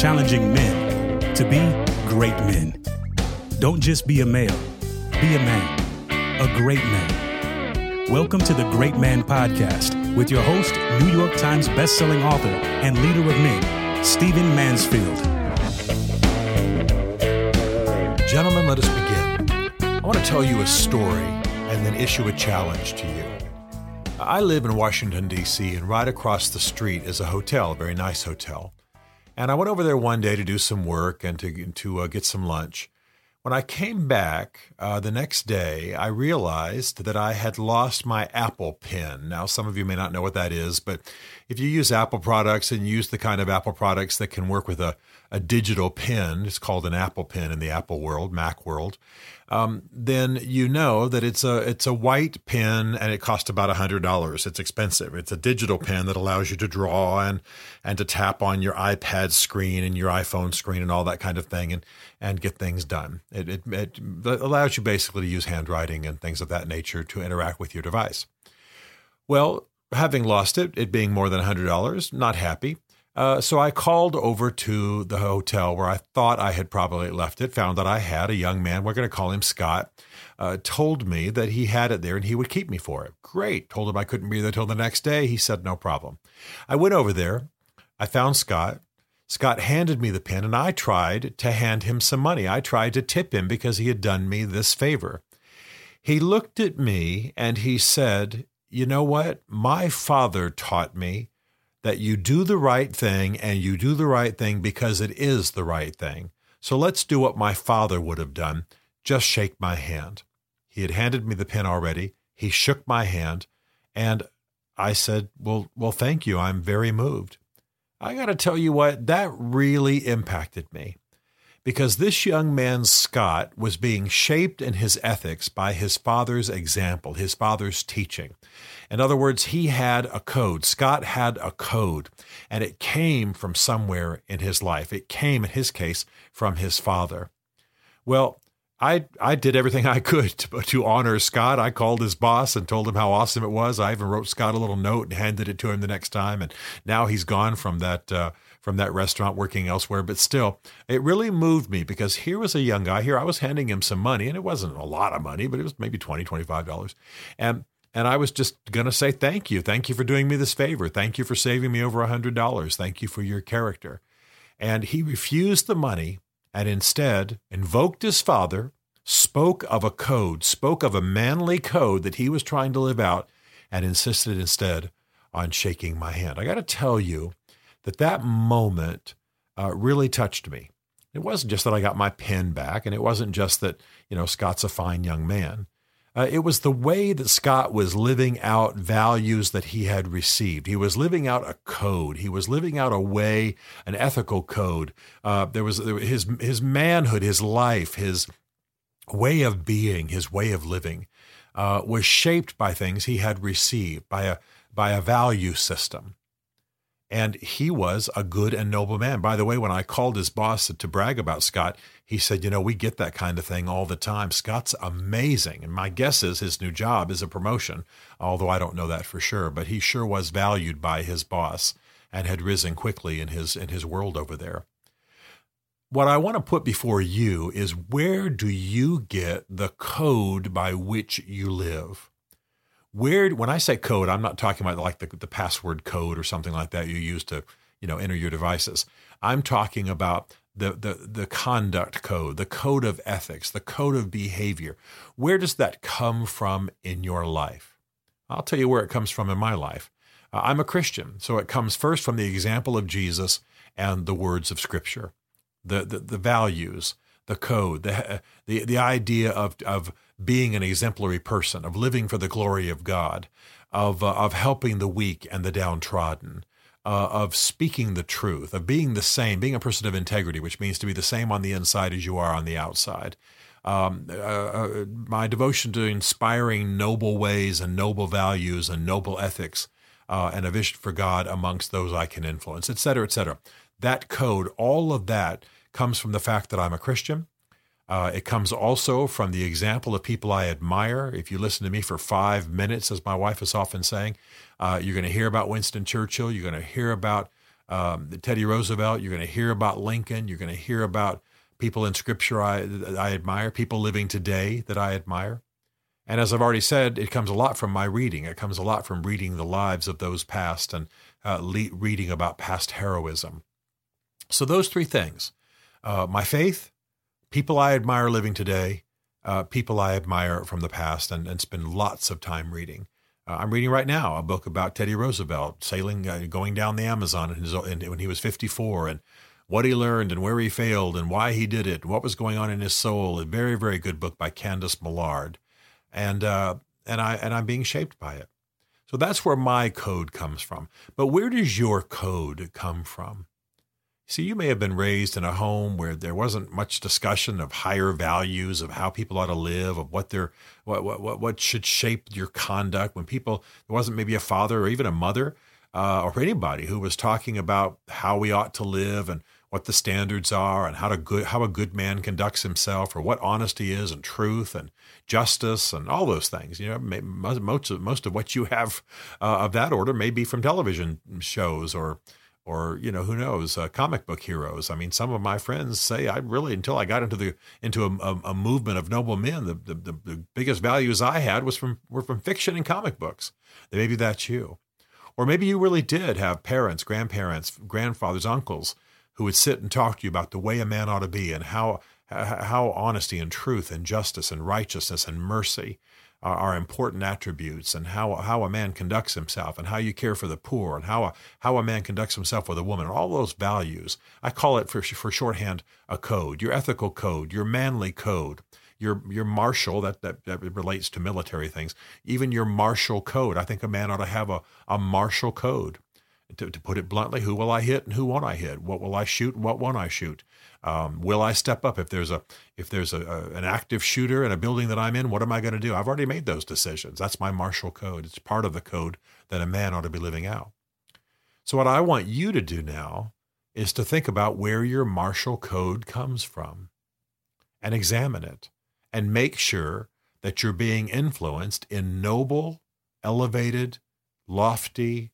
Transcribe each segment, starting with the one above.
challenging men to be great men. Don't just be a male, be a man, a great man. Welcome to the Great Man Podcast with your host, New York Times bestselling author and leader of men, Stephen Mansfield. Gentlemen, let us begin. I want to tell you a story and then issue a challenge to you. I live in Washington, D.C., and right across the street is a hotel, a very nice hotel. And I went over there one day to do some work and to, to uh, get some lunch. When I came back uh, the next day, I realized that I had lost my Apple Pen. Now, some of you may not know what that is, but if you use Apple products and use the kind of Apple products that can work with a, a digital pen, it's called an Apple Pen in the Apple world, Mac world, um, then you know that it's a it's a white pen and it costs about hundred dollars. It's expensive. It's a digital pen that allows you to draw and and to tap on your iPad screen and your iPhone screen and all that kind of thing and and get things done. It, it, it allows you basically to use handwriting and things of that nature to interact with your device. Well, having lost it, it being more than hundred dollars, not happy. Uh, so I called over to the hotel where I thought I had probably left it, found that I had. A young man, we're going to call him Scott, uh, told me that he had it there and he would keep me for it. Great. Told him I couldn't be there till the next day. He said, no problem. I went over there. I found Scott. Scott handed me the pen and I tried to hand him some money. I tried to tip him because he had done me this favor. He looked at me and he said, You know what? My father taught me that you do the right thing and you do the right thing because it is the right thing. So let's do what my father would have done just shake my hand. He had handed me the pen already. He shook my hand, and I said, Well, well, thank you. I'm very moved. I got to tell you what, that really impacted me because this young man, Scott, was being shaped in his ethics by his father's example, his father's teaching. In other words, he had a code. Scott had a code, and it came from somewhere in his life. It came, in his case, from his father. Well, I I did everything I could to, to, honor Scott. I called his boss and told him how awesome it was. I even wrote Scott a little note and handed it to him the next time. And now he's gone from that uh, from that restaurant, working elsewhere. But still, it really moved me because here was a young guy. Here I was handing him some money, and it wasn't a lot of money, but it was maybe 20 $25. And and I was just going to say thank you. Thank you for doing me this favor. Thank you for saving me over a $100. Thank you for your character. And he refused the money and instead invoked his father, spoke of a code, spoke of a manly code that he was trying to live out, and insisted instead on shaking my hand. I got to tell you that that moment uh, really touched me. It wasn't just that I got my pen back, and it wasn't just that, you know, Scott's a fine young man. Uh, it was the way that Scott was living out values that he had received. He was living out a code. He was living out a way, an ethical code. Uh, there was his his manhood, his life, his way of being, his way of living, uh, was shaped by things he had received by a by a value system. And he was a good and noble man. By the way, when I called his boss to brag about Scott, he said, You know, we get that kind of thing all the time. Scott's amazing. And my guess is his new job is a promotion, although I don't know that for sure. But he sure was valued by his boss and had risen quickly in his, in his world over there. What I want to put before you is where do you get the code by which you live? Where when I say code, I'm not talking about like the, the password code or something like that you use to you know enter your devices. I'm talking about the, the the conduct code, the code of ethics, the code of behavior. Where does that come from in your life? I'll tell you where it comes from in my life. Uh, I'm a Christian, so it comes first from the example of Jesus and the words of Scripture, the the, the values, the code, the the the idea of of being an exemplary person, of living for the glory of God, of, uh, of helping the weak and the downtrodden, uh, of speaking the truth, of being the same, being a person of integrity, which means to be the same on the inside as you are on the outside. Um, uh, uh my devotion to inspiring noble ways and noble values and noble ethics uh, and a vision for God amongst those I can influence, et cetera, et cetera. That code, all of that comes from the fact that I'm a Christian uh, it comes also from the example of people I admire. If you listen to me for five minutes, as my wife is often saying, uh, you're going to hear about Winston Churchill. You're going to hear about um, Teddy Roosevelt. You're going to hear about Lincoln. You're going to hear about people in Scripture I, I admire, people living today that I admire. And as I've already said, it comes a lot from my reading. It comes a lot from reading the lives of those past and uh, le- reading about past heroism. So, those three things uh, my faith, people I admire living today, uh, people I admire from the past, and, and spend lots of time reading. Uh, I'm reading right now a book about Teddy Roosevelt sailing, uh, going down the Amazon his, when he was 54, and what he learned and where he failed and why he did it, what was going on in his soul. A very, very good book by Candice Millard, and uh, and I and I'm being shaped by it. So that's where my code comes from. But where does your code come from? See, you may have been raised in a home where there wasn't much discussion of higher values of how people ought to live, of what their what what what should shape your conduct. When people there wasn't maybe a father or even a mother uh, or anybody who was talking about how we ought to live and what the standards are and how to good how a good man conducts himself or what honesty is and truth and justice and all those things. You know, most of most of what you have uh, of that order may be from television shows or or you know who knows uh, comic book heroes. I mean some of my friends say i really until i got into the into a, a, a movement of noble men the, the, the, biggest values i had was from were from fiction and comic books. Maybe that's you. Or maybe you really did have parents grandparents grandfathers uncles who would sit and talk to you about the way a man ought to be and how how honesty and truth and justice and righteousness and mercy are important attributes and how, how a man conducts himself and how you care for the poor and how a, how a man conducts himself with a woman, all those values. I call it for, for shorthand a code, your ethical code, your manly code, your, your martial, that, that, that relates to military things, even your martial code. I think a man ought to have a, a martial code. To, to put it bluntly, who will I hit and who won't I hit? What will I shoot and what won't I shoot? Um, will I step up if there's a if there's a, a, an active shooter in a building that I'm in? What am I going to do? I've already made those decisions. That's my martial code. It's part of the code that a man ought to be living out. So what I want you to do now is to think about where your martial code comes from, and examine it, and make sure that you're being influenced in noble, elevated, lofty,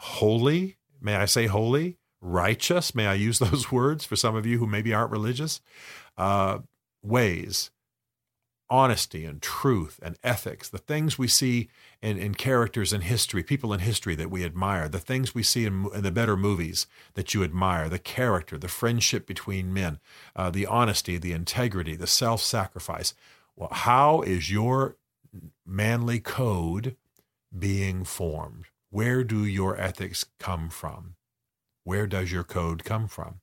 holy. May I say holy? righteous, may I use those words for some of you who maybe aren't religious, uh, ways, honesty and truth and ethics, the things we see in, in characters in history, people in history that we admire, the things we see in, in the better movies that you admire, the character, the friendship between men, uh, the honesty, the integrity, the self sacrifice. Well, how is your manly code being formed? Where do your ethics come from? Where does your code come from?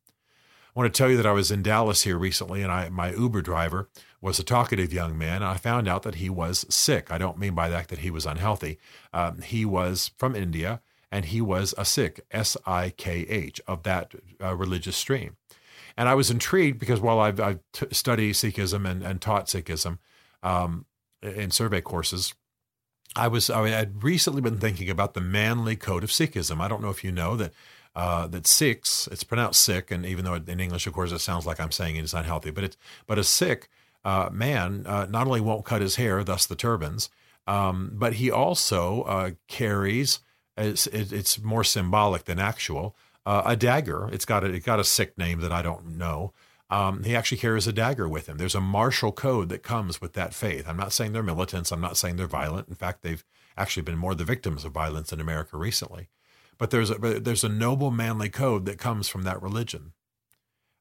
I want to tell you that I was in Dallas here recently, and I, my Uber driver was a talkative young man. And I found out that he was sick. I don't mean by that that he was unhealthy. Um, he was from India, and he was a Sikh, S I K H, of that uh, religious stream. And I was intrigued because while I've, I've t- studied Sikhism and, and taught Sikhism um, in survey courses, I was I had recently been thinking about the manly code of Sikhism. I don't know if you know that uh, that Sikhs, it's pronounced Sikh, and even though in English, of course, it sounds like I'm saying it's unhealthy, but it's but a Sikh uh, man uh, not only won't cut his hair, thus the turbans, um, but he also uh, carries. It's, it's, more symbolic than actual. Uh, a dagger. It's got a it got a Sikh name that I don't know. Um, he actually carries a dagger with him. There's a martial code that comes with that faith. I'm not saying they're militants. I'm not saying they're violent. In fact, they've actually been more the victims of violence in America recently. But there's a there's a noble manly code that comes from that religion.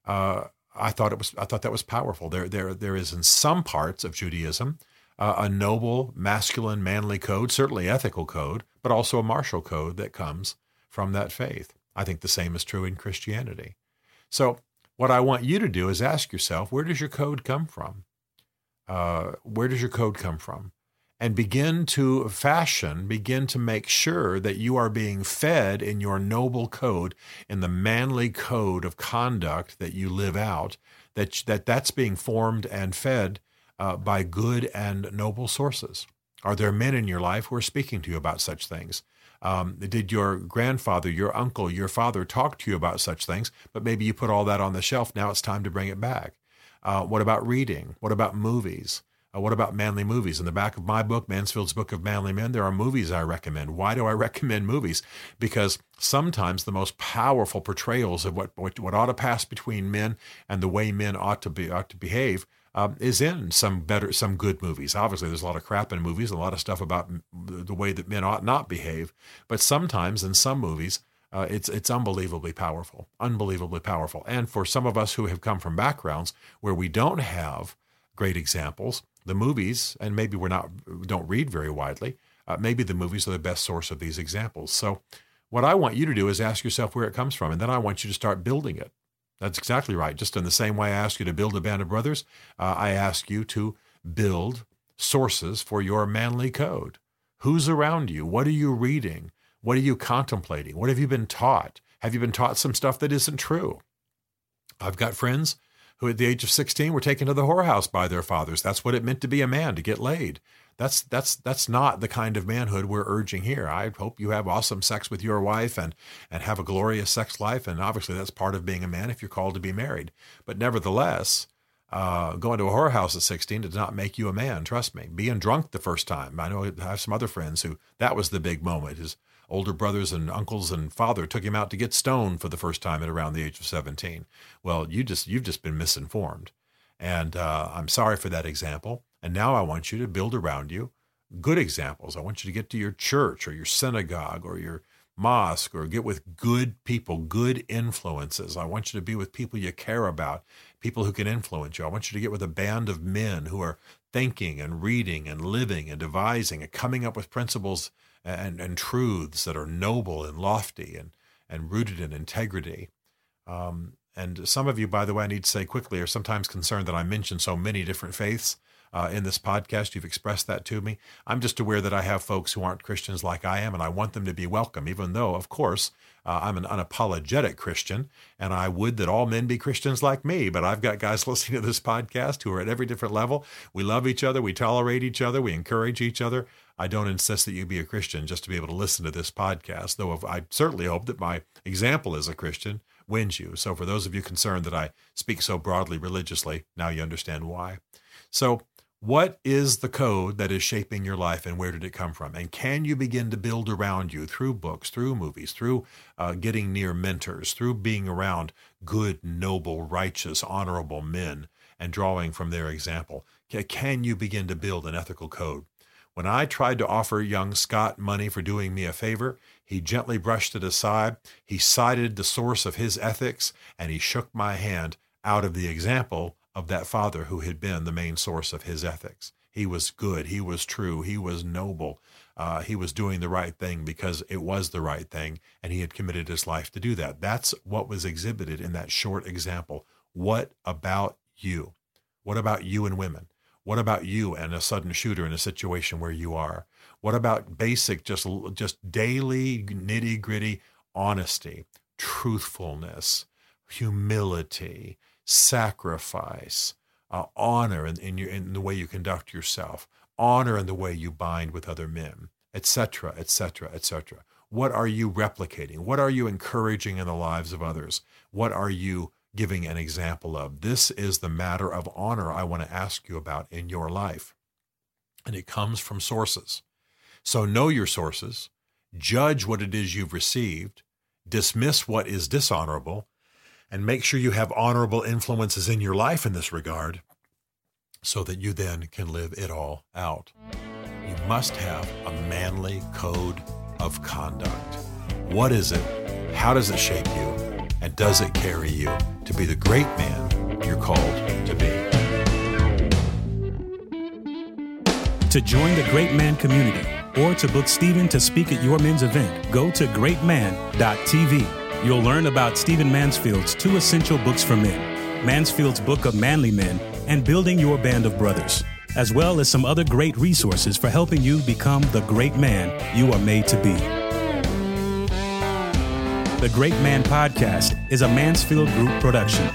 Uh, I thought it was I thought that was powerful. There there there is in some parts of Judaism uh, a noble masculine manly code, certainly ethical code, but also a martial code that comes from that faith. I think the same is true in Christianity. So what I want you to do is ask yourself, where does your code come from? Uh, where does your code come from? and begin to fashion, begin to make sure that you are being fed in your noble code, in the manly code of conduct that you live out, that, that that's being formed and fed uh, by good and noble sources. Are there men in your life who are speaking to you about such things? Um, did your grandfather, your uncle, your father talk to you about such things? But maybe you put all that on the shelf. Now it's time to bring it back. Uh, what about reading? What about movies? Uh, what about manly movies? In the back of my book, Mansfield's Book of Manly Men, there are movies I recommend. Why do I recommend movies? Because sometimes the most powerful portrayals of what, what, what ought to pass between men and the way men ought to be ought to behave um, is in some better, some good movies. Obviously, there's a lot of crap in movies, a lot of stuff about the way that men ought not behave. But sometimes in some movies, uh, it's it's unbelievably powerful, unbelievably powerful. And for some of us who have come from backgrounds where we don't have great examples, the movies, and maybe we're not don't read very widely, uh, maybe the movies are the best source of these examples. So, what I want you to do is ask yourself where it comes from, and then I want you to start building it. That's exactly right. Just in the same way I ask you to build a band of brothers, uh, I ask you to build sources for your manly code. Who's around you? What are you reading? What are you contemplating? What have you been taught? Have you been taught some stuff that isn't true? I've got friends who at the age of 16 were taken to the whorehouse by their fathers. That's what it meant to be a man, to get laid. That's that's that's not the kind of manhood we're urging here. I hope you have awesome sex with your wife and and have a glorious sex life, and obviously that's part of being a man if you're called to be married. But nevertheless, uh, going to a whorehouse at 16 does not make you a man. Trust me. Being drunk the first time. I know I have some other friends who that was the big moment. His older brothers and uncles and father took him out to get stoned for the first time at around the age of 17. Well, you just you've just been misinformed, and uh, I'm sorry for that example. And now I want you to build around you good examples. I want you to get to your church or your synagogue or your mosque or get with good people, good influences. I want you to be with people you care about, people who can influence you. I want you to get with a band of men who are thinking and reading and living and devising and coming up with principles and, and truths that are noble and lofty and, and rooted in integrity. Um, and some of you, by the way, I need to say quickly, are sometimes concerned that I mention so many different faiths uh, in this podcast. You've expressed that to me. I'm just aware that I have folks who aren't Christians like I am, and I want them to be welcome, even though, of course, uh, I'm an unapologetic Christian, and I would that all men be Christians like me. But I've got guys listening to this podcast who are at every different level. We love each other, we tolerate each other, we encourage each other. I don't insist that you be a Christian just to be able to listen to this podcast, though I certainly hope that my example as a Christian wins you. So, for those of you concerned that I speak so broadly religiously, now you understand why. So, what is the code that is shaping your life and where did it come from? And can you begin to build around you through books, through movies, through uh, getting near mentors, through being around good, noble, righteous, honorable men and drawing from their example? Can you begin to build an ethical code? When I tried to offer young Scott money for doing me a favor, he gently brushed it aside. He cited the source of his ethics and he shook my hand out of the example of that father who had been the main source of his ethics. He was good. He was true. He was noble. Uh, he was doing the right thing because it was the right thing, and he had committed his life to do that. That's what was exhibited in that short example. What about you? What about you and women? What about you and a sudden shooter in a situation where you are? What about basic, just just daily nitty gritty honesty, truthfulness, humility, sacrifice, uh, honor in, in, your, in the way you conduct yourself, honor in the way you bind with other men, etc., etc., etc. What are you replicating? What are you encouraging in the lives of others? What are you giving an example of? This is the matter of honor I want to ask you about in your life. And it comes from sources. So know your sources, judge what it is you've received, dismiss what is dishonorable, and make sure you have honorable influences in your life in this regard so that you then can live it all out. You must have a manly code of conduct. What is it? How does it shape you? And does it carry you to be the great man you're called to be? To join the Great Man community or to book Stephen to speak at your men's event, go to greatman.tv. You'll learn about Stephen Mansfield's two essential books for men Mansfield's Book of Manly Men and Building Your Band of Brothers, as well as some other great resources for helping you become the great man you are made to be. The Great Man Podcast is a Mansfield Group production